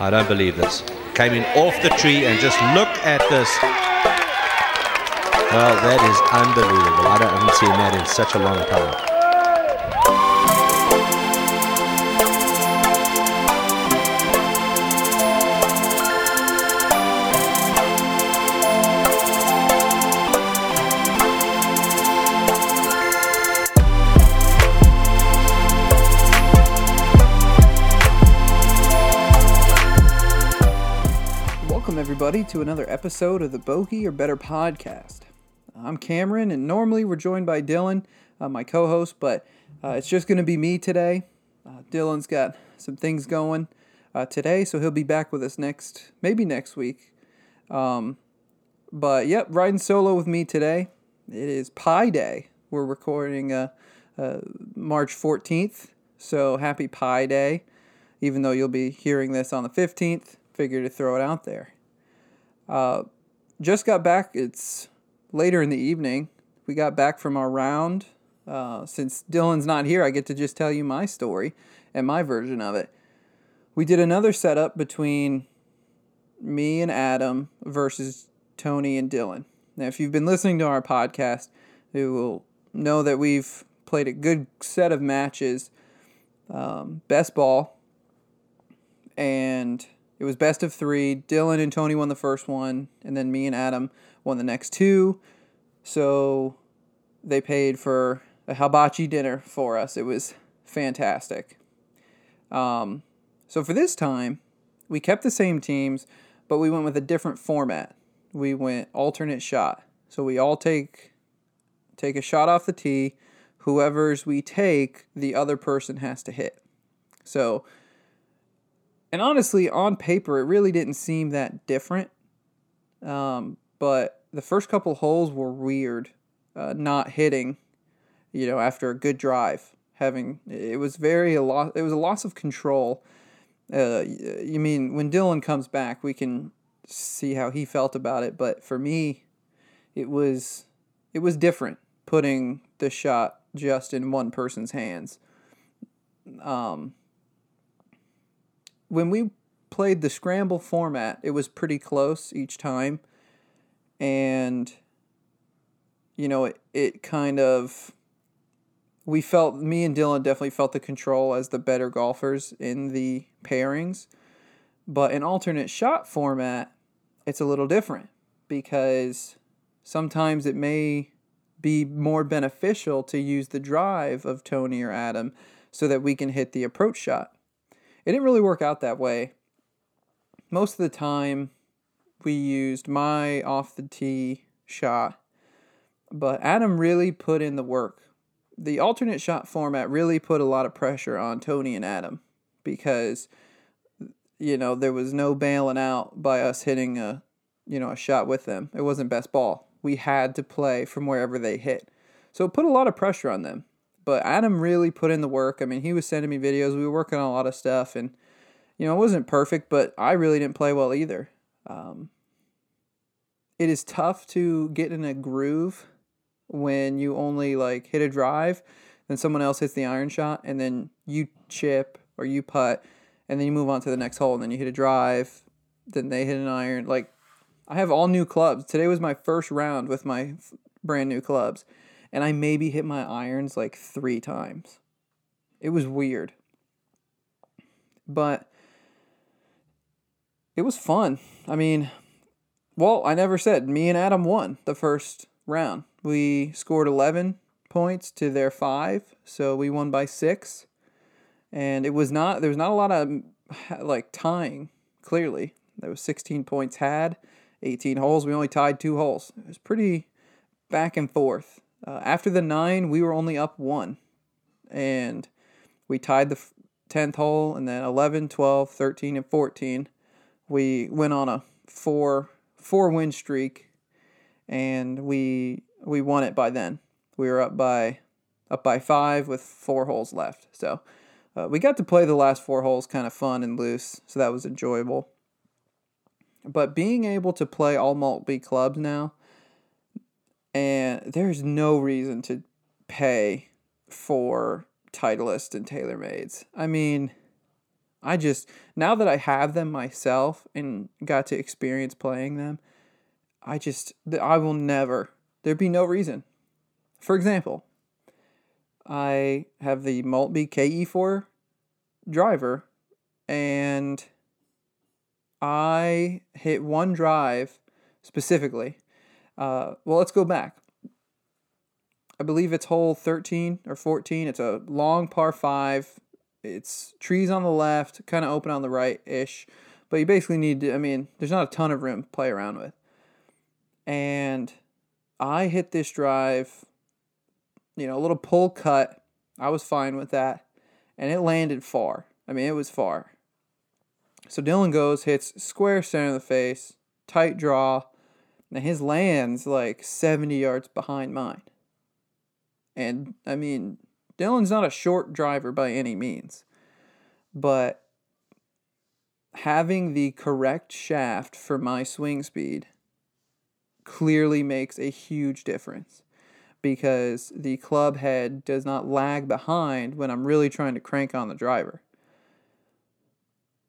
I don't believe this. Came in off the tree and just look at this. Well, that is unbelievable. I, haven't seen that in such a long time. Everybody, to another episode of the Bogey or Better podcast. I'm Cameron, and normally we're joined by Dylan, uh, my co host, but uh, it's just going to be me today. Uh, Dylan's got some things going uh, today, so he'll be back with us next, maybe next week. Um, but yep, riding solo with me today. It is Pi Day. We're recording uh, uh, March 14th, so happy Pi Day. Even though you'll be hearing this on the 15th, figure to throw it out there. Uh, just got back. It's later in the evening. We got back from our round. Uh, since Dylan's not here, I get to just tell you my story and my version of it. We did another setup between me and Adam versus Tony and Dylan. Now, if you've been listening to our podcast, you will know that we've played a good set of matches. Um, best ball and it was best of three. Dylan and Tony won the first one, and then me and Adam won the next two. So they paid for a hibachi dinner for us. It was fantastic. Um, so for this time, we kept the same teams, but we went with a different format. We went alternate shot. So we all take take a shot off the tee. Whoever's we take, the other person has to hit. So and honestly, on paper, it really didn't seem that different. Um, but the first couple holes were weird, uh, not hitting. You know, after a good drive, having it was very a lot. It was a loss of control. Uh, you mean when Dylan comes back, we can see how he felt about it. But for me, it was it was different putting the shot just in one person's hands. Um, when we played the scramble format, it was pretty close each time. And, you know, it, it kind of. We felt, me and Dylan definitely felt the control as the better golfers in the pairings. But in alternate shot format, it's a little different because sometimes it may be more beneficial to use the drive of Tony or Adam so that we can hit the approach shot. It didn't really work out that way. Most of the time, we used my off the tee shot, but Adam really put in the work. The alternate shot format really put a lot of pressure on Tony and Adam because you know there was no bailing out by us hitting a you know a shot with them. It wasn't best ball. We had to play from wherever they hit. So it put a lot of pressure on them. But Adam really put in the work. I mean, he was sending me videos. We were working on a lot of stuff, and you know, it wasn't perfect, but I really didn't play well either. Um, it is tough to get in a groove when you only like hit a drive, then someone else hits the iron shot, and then you chip or you putt, and then you move on to the next hole, and then you hit a drive, then they hit an iron. Like, I have all new clubs. Today was my first round with my brand new clubs and I maybe hit my irons like three times. It was weird. But it was fun. I mean, well, I never said me and Adam won the first round. We scored 11 points to their 5, so we won by 6. And it was not there was not a lot of like tying clearly. There was 16 points had, 18 holes. We only tied 2 holes. It was pretty back and forth. Uh, after the nine, we were only up one. And we tied the 10th hole, and then 11, 12, 13, and 14. We went on a four four win streak, and we we won it by then. We were up by up by five with four holes left. So uh, we got to play the last four holes kind of fun and loose, so that was enjoyable. But being able to play all Maltby clubs now and there's no reason to pay for Titleist and TaylorMades. I mean, I just now that I have them myself and got to experience playing them, I just I will never there'd be no reason. For example, I have the Maltby KE4 driver and I hit one drive specifically. Uh, well, let's go back. I believe it's hole 13 or 14. It's a long par 5. It's trees on the left, kind of open on the right ish. But you basically need to, I mean, there's not a ton of room to play around with. And I hit this drive, you know, a little pull cut. I was fine with that. And it landed far. I mean, it was far. So Dylan goes, hits square center of the face, tight draw, and his lands like 70 yards behind mine. And I mean, Dylan's not a short driver by any means, but having the correct shaft for my swing speed clearly makes a huge difference because the club head does not lag behind when I'm really trying to crank on the driver.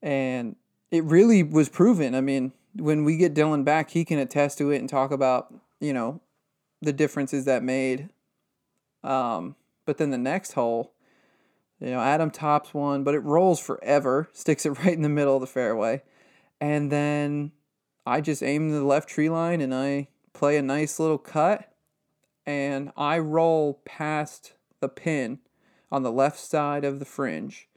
And it really was proven. I mean, when we get Dylan back, he can attest to it and talk about, you know, the differences that made. Um, but then the next hole, you know, Adam tops one, but it rolls forever, sticks it right in the middle of the fairway. And then I just aim the left tree line and I play a nice little cut and I roll past the pin on the left side of the fringe.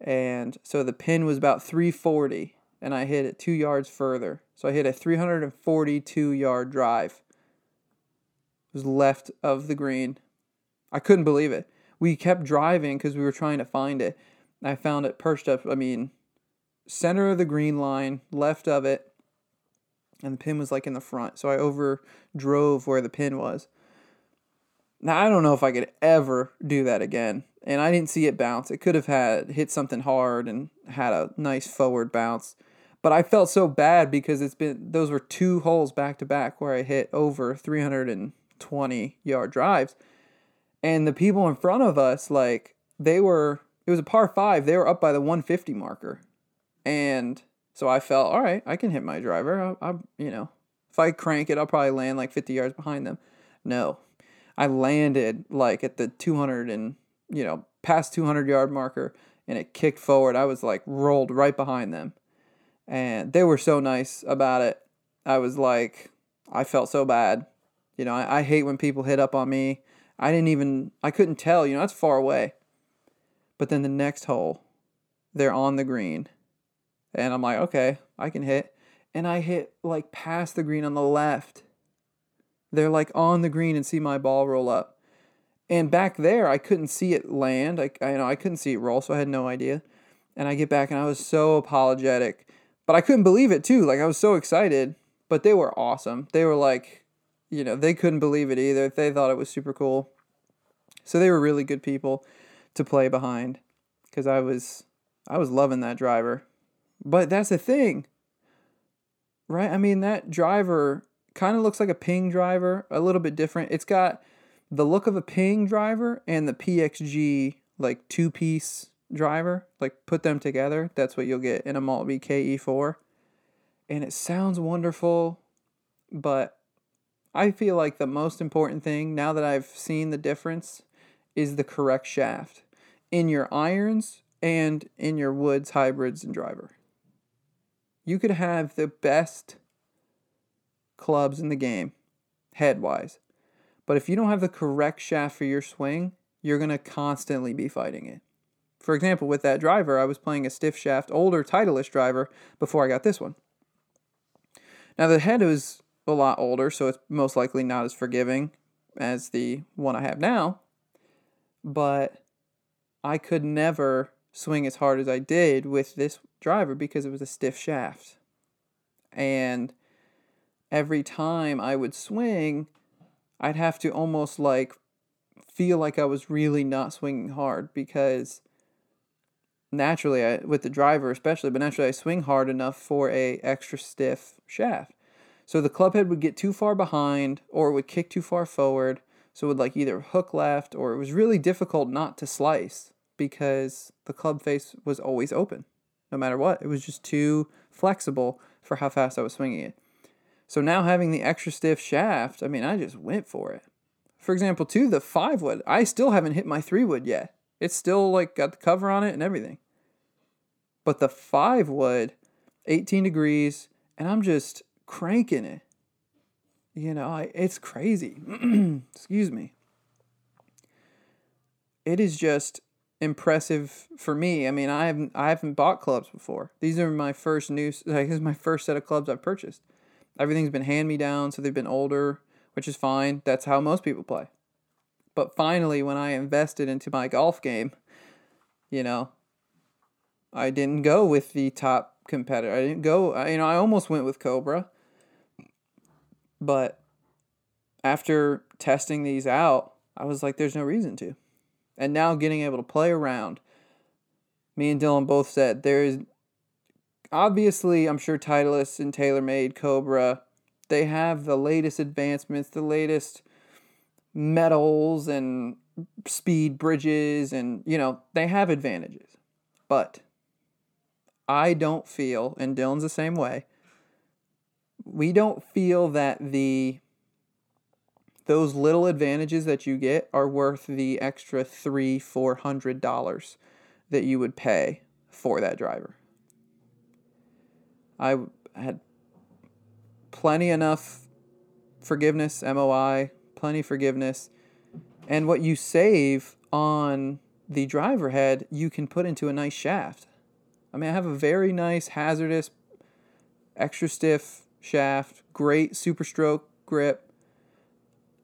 And so the pin was about 340 and I hit it 2 yards further. So I hit a 342 yard drive. It was left of the green. I couldn't believe it. We kept driving because we were trying to find it. I found it perched up, I mean, center of the green line, left of it, and the pin was like in the front. So I over drove where the pin was. Now I don't know if I could ever do that again. And I didn't see it bounce. It could have had hit something hard and had a nice forward bounce. But I felt so bad because it's been those were two holes back to back where I hit over 320 yard drives. And the people in front of us like they were it was a par 5. They were up by the 150 marker. And so I felt, all right, I can hit my driver. I, I, you know, if I crank it, I'll probably land like 50 yards behind them. No, I landed like at the 200 and, you know, past 200 yard marker and it kicked forward. I was like rolled right behind them. And they were so nice about it. I was like, I felt so bad. You know, I, I hate when people hit up on me. I didn't even, I couldn't tell, you know, that's far away. But then the next hole, they're on the green and I'm like, okay, I can hit. And I hit like past the green on the left. They're like on the green and see my ball roll up. And back there, I couldn't see it land. I, I you know I couldn't see it roll, so I had no idea. And I get back and I was so apologetic, but I couldn't believe it too. Like I was so excited, but they were awesome. They were like, you know, they couldn't believe it either. They thought it was super cool. So they were really good people to play behind because I was I was loving that driver. But that's the thing, right? I mean, that driver kind of looks like a ping driver, a little bit different. It's got the look of a ping driver and the PXG like two piece driver. Like put them together. That's what you'll get in a Maltby KE4. And it sounds wonderful, but I feel like the most important thing now that I've seen the difference is the correct shaft in your irons and in your woods hybrids and driver. You could have the best clubs in the game, head wise. But if you don't have the correct shaft for your swing, you're going to constantly be fighting it. For example, with that driver, I was playing a stiff shaft, older Titleist driver before I got this one. Now, the head was a lot older, so it's most likely not as forgiving as the one I have now. But I could never swing as hard as I did with this driver because it was a stiff shaft. And every time I would swing, I'd have to almost like feel like I was really not swinging hard because naturally I, with the driver especially, but naturally I swing hard enough for a extra stiff shaft. So the club head would get too far behind or would kick too far forward. So it would like either hook left or it was really difficult not to slice because the club face was always open, no matter what. It was just too flexible for how fast I was swinging it. So now having the extra stiff shaft, I mean, I just went for it. For example, too, the five wood, I still haven't hit my three wood yet. It's still like got the cover on it and everything. But the five wood, 18 degrees, and I'm just cranking it. You know, I, it's crazy. Excuse me. It is just impressive for me. I mean, I haven't I haven't bought clubs before. These are my first new like this is my first set of clubs I've purchased. Everything's been hand me down, so they've been older, which is fine. That's how most people play. But finally, when I invested into my golf game, you know, I didn't go with the top competitor. I didn't go, you know, I almost went with Cobra. But after testing these out, I was like, there's no reason to. And now getting able to play around, me and Dylan both said there is obviously, I'm sure Titleist and TaylorMade, Cobra, they have the latest advancements, the latest metals and speed bridges, and you know, they have advantages. But I don't feel, and Dylan's the same way, we don't feel that the those little advantages that you get are worth the extra three, four hundred dollars that you would pay for that driver. I had plenty enough forgiveness, MOI, plenty forgiveness. And what you save on the driver head, you can put into a nice shaft. I mean, I have a very nice HZRDUS, extra stiff shaft, great SuperStroke grip,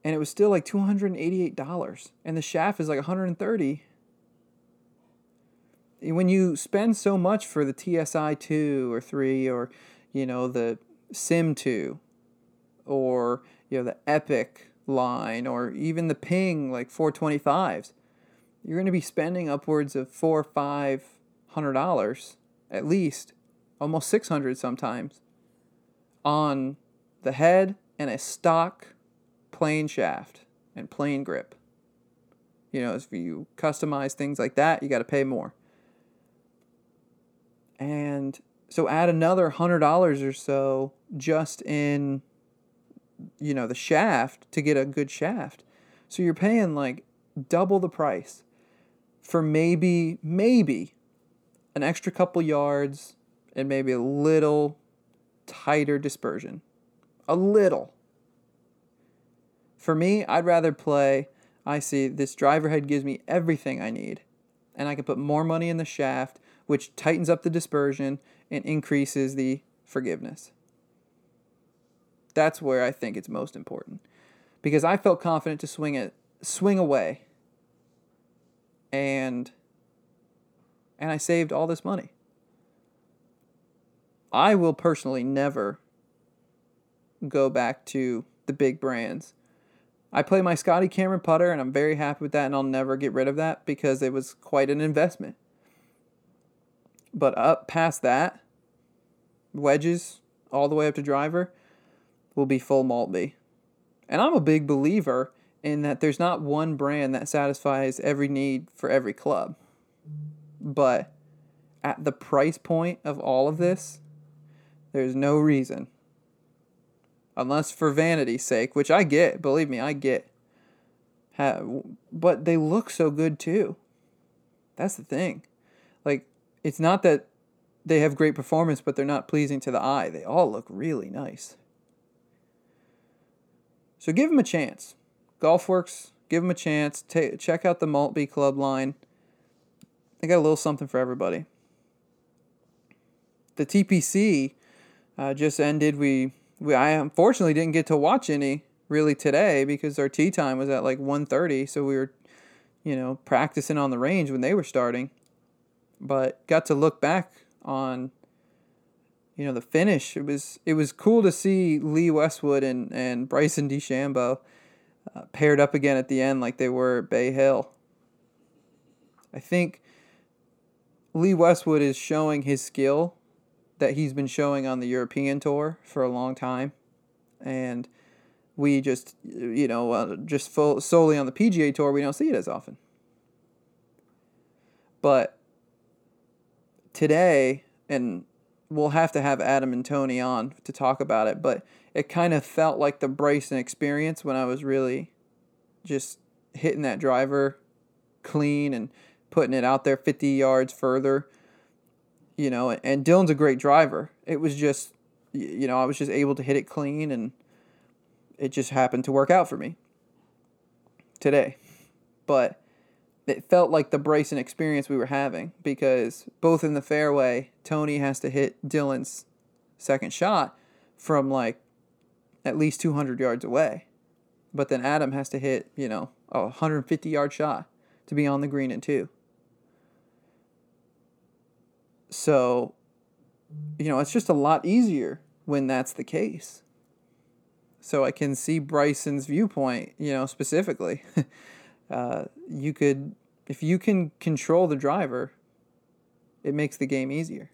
and it was still like $288 and the shaft is like 130 when you spend so much for the TSI 2 or 3 or you know the Sim 2 or you know the Epic line or even the Ping like 425s you're going to be spending upwards of 4 or 5 hundred dollars at least almost 600 sometimes on the head and a stock plain shaft and plain grip. You know, if you customize things like that, you got to pay more. And so add another hundred dollars or so just in, you know, the shaft to get a good shaft. So you're paying like double the price for maybe, maybe an extra couple yards and maybe a little tighter dispersion. A little. For me, I'd rather play. I see this driver head gives me everything I need, and I can put more money in the shaft, which tightens up the dispersion and increases the forgiveness. That's where I think it's most important. Because I felt confident to swing it, swing away. And and I saved all this money. I will personally never go back to the big brands. I play my Scotty Cameron putter and I'm very happy with that and I'll never get rid of that because it was quite an investment. But up past that, wedges all the way up to driver will be full Maltby. And I'm a big believer in that there's not one brand that satisfies every need for every club. But at the price point of all of this, there's no reason. Unless for vanity's sake, which I get, believe me, I get. but they look so good too. That's the thing. Like, it's not that they have great performance, but they're not pleasing to the eye. They all look really nice. So give them a chance. Golfworks, give them a chance. Ta- check out the Maltby Club line. They got a little something for everybody. The TPC uh, just ended. We, we I unfortunately didn't get to watch any really today because our tee time was at like 1.30 so we were you know practicing on the range when they were starting but got to look back on you know the finish it was it was cool to see lee westwood and, and bryson dechambeau uh, paired up again at the end like they were at bay hill i think lee westwood is showing his skill that he's been showing on the European tour for a long time, and we just you know uh, just full, solely on the PGA tour we don't see it as often. But today, and we'll have to have Adam and Tony on to talk about it, but it kind of felt like the Bryson experience when I was really just hitting that driver clean and putting it out there 50 yards further. You know, and Dylan's a great driver. It was just, you know, I was just able to hit it clean and it just happened to work out for me today. But it felt like the Bryson experience we were having because both in the fairway, Tony has to hit Dylan's second shot from like at least 200 yards away. But then Adam has to hit, you know, a 150 yard shot to be on the green in two. So, you know, it's just a lot easier when that's the case. So I can see Bryson's viewpoint, you know, specifically. uh, you could, if you can control the driver, it makes the game easier.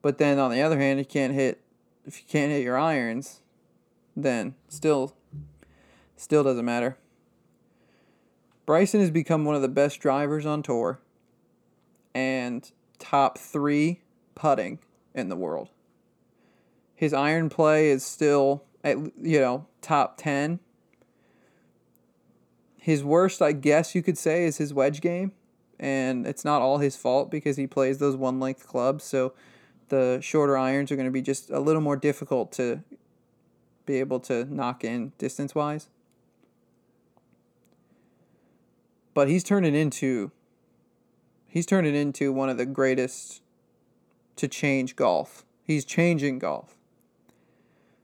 But then on the other hand, you can't hit, if you can't hit your irons, then still, still doesn't matter. Bryson has become one of the best drivers on tour and top three putting in the world. His iron play is still at you know top ten. His worst, I guess you could say, is his wedge game, and it's not all his fault because he plays those one length clubs. So the shorter irons are going to be just a little more difficult to be able to knock in distance wise. But he's turning into he's turning into one of the greatest to change golf. He's changing golf.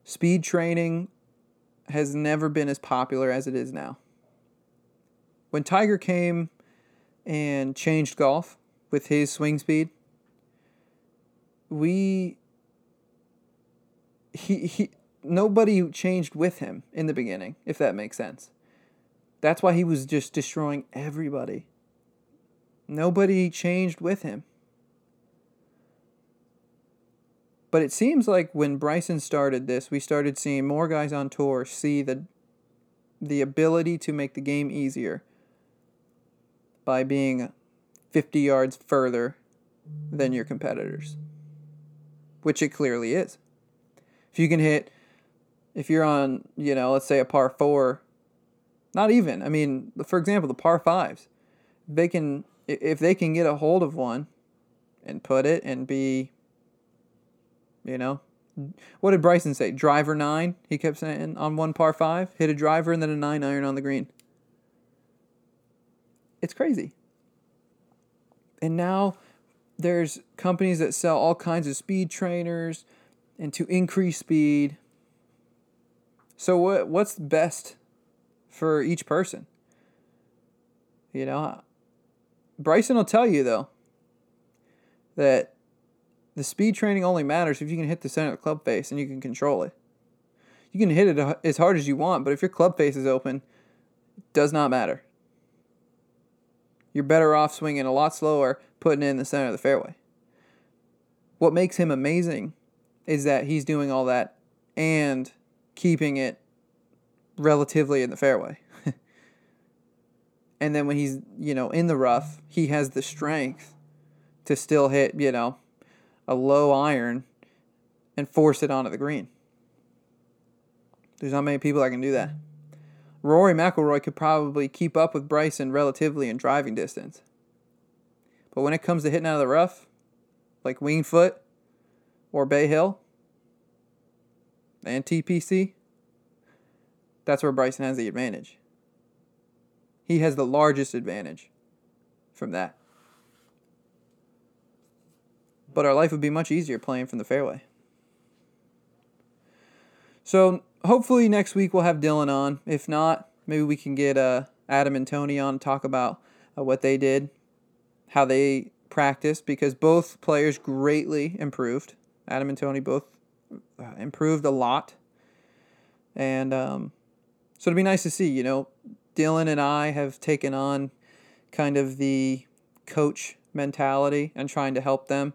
Speed training has never been as popular as it is now. When Tiger came and changed golf with his swing speed, we he he nobody changed with him in the beginning, if that makes sense. That's why he was just destroying everybody. Nobody changed with him. But it seems like when Bryson started this, we started seeing more guys on tour see the the ability to make the game easier by being 50 yards further than your competitors. Which it clearly is. If you can hit if you're on, you know, let's say a par 4, not even. I mean, for example, the par 5s. They can if they can get a hold of one and put it and be you know, what did Bryson say? Driver nine. He kept saying on one par five, hit a driver and then a nine iron on the green. It's crazy. And now there's companies that sell all kinds of speed trainers and to increase speed. So what what's best for each person? You know, Bryson will tell you though that the speed training only matters if you can hit the center of the club face and you can control it. You can hit it as hard as you want, but if your club face is open, it does not matter. You're better off swinging a lot slower, putting it in the center of the fairway. What makes him amazing is that he's doing all that and keeping it relatively in the fairway. And then when he's, you know, in the rough, he has the strength to still hit, you know, a low iron and force it onto the green. There's not many people that can do that. Rory McIlroy could probably keep up with Bryson relatively in driving distance. But when it comes to hitting out of the rough, like wingfoot or Bay Hill and TPC, that's where Bryson has the advantage. He has the largest advantage from that. But our life would be much easier playing from the fairway. So hopefully next week we'll have Dylan on. If not, maybe we can get uh, Adam and Tony on to talk about uh, what they did, how they practiced, because both players greatly improved. Adam and Tony both uh, improved a lot. And um, so it'd be nice to see, you know, Dylan and I have taken on kind of the coach mentality and trying to help them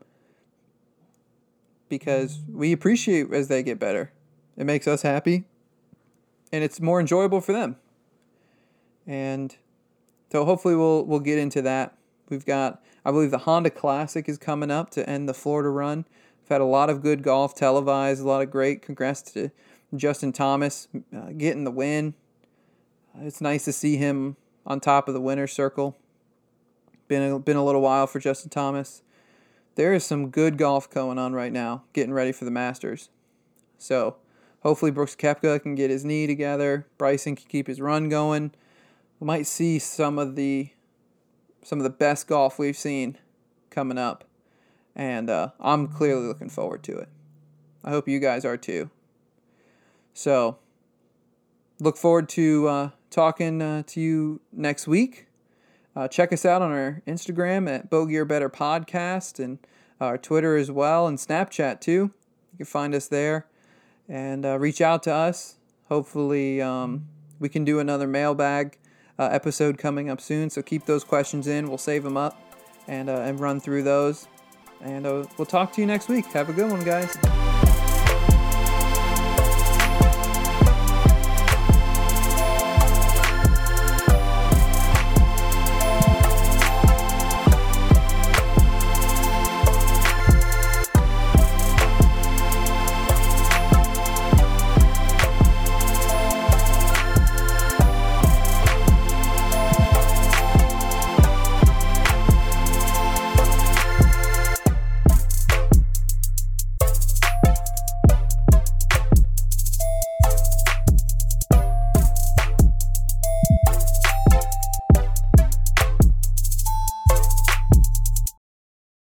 because we appreciate as they get better. It makes us happy and it's more enjoyable for them. And so hopefully we'll we'll get into that. We've got I believe the Honda Classic is coming up to end the Florida run. We've had a lot of good golf televised, a lot of great. Congrats to Justin Thomas uh, getting the win. It's nice to see him on top of the winner's circle. Been a, been a little while for Justin Thomas. There is some good golf going on right now, getting ready for the Masters. So hopefully Brooks Koepka can get his knee together. Bryson can keep his run going. We might see some of the some of the best golf we've seen coming up, and uh, I'm clearly looking forward to it. I hope you guys are too. So look forward to uh, talking uh, to you next week. Uh, check us out on our Instagram at Bogey or Better Podcast and our Twitter as well and Snapchat too. You can find us there and uh, reach out to us. Hopefully, um, we can do another mailbag uh, episode coming up soon. So keep those questions in. We'll save them up and, uh, and run through those. And uh, we'll talk to you next week. Have a good one, guys.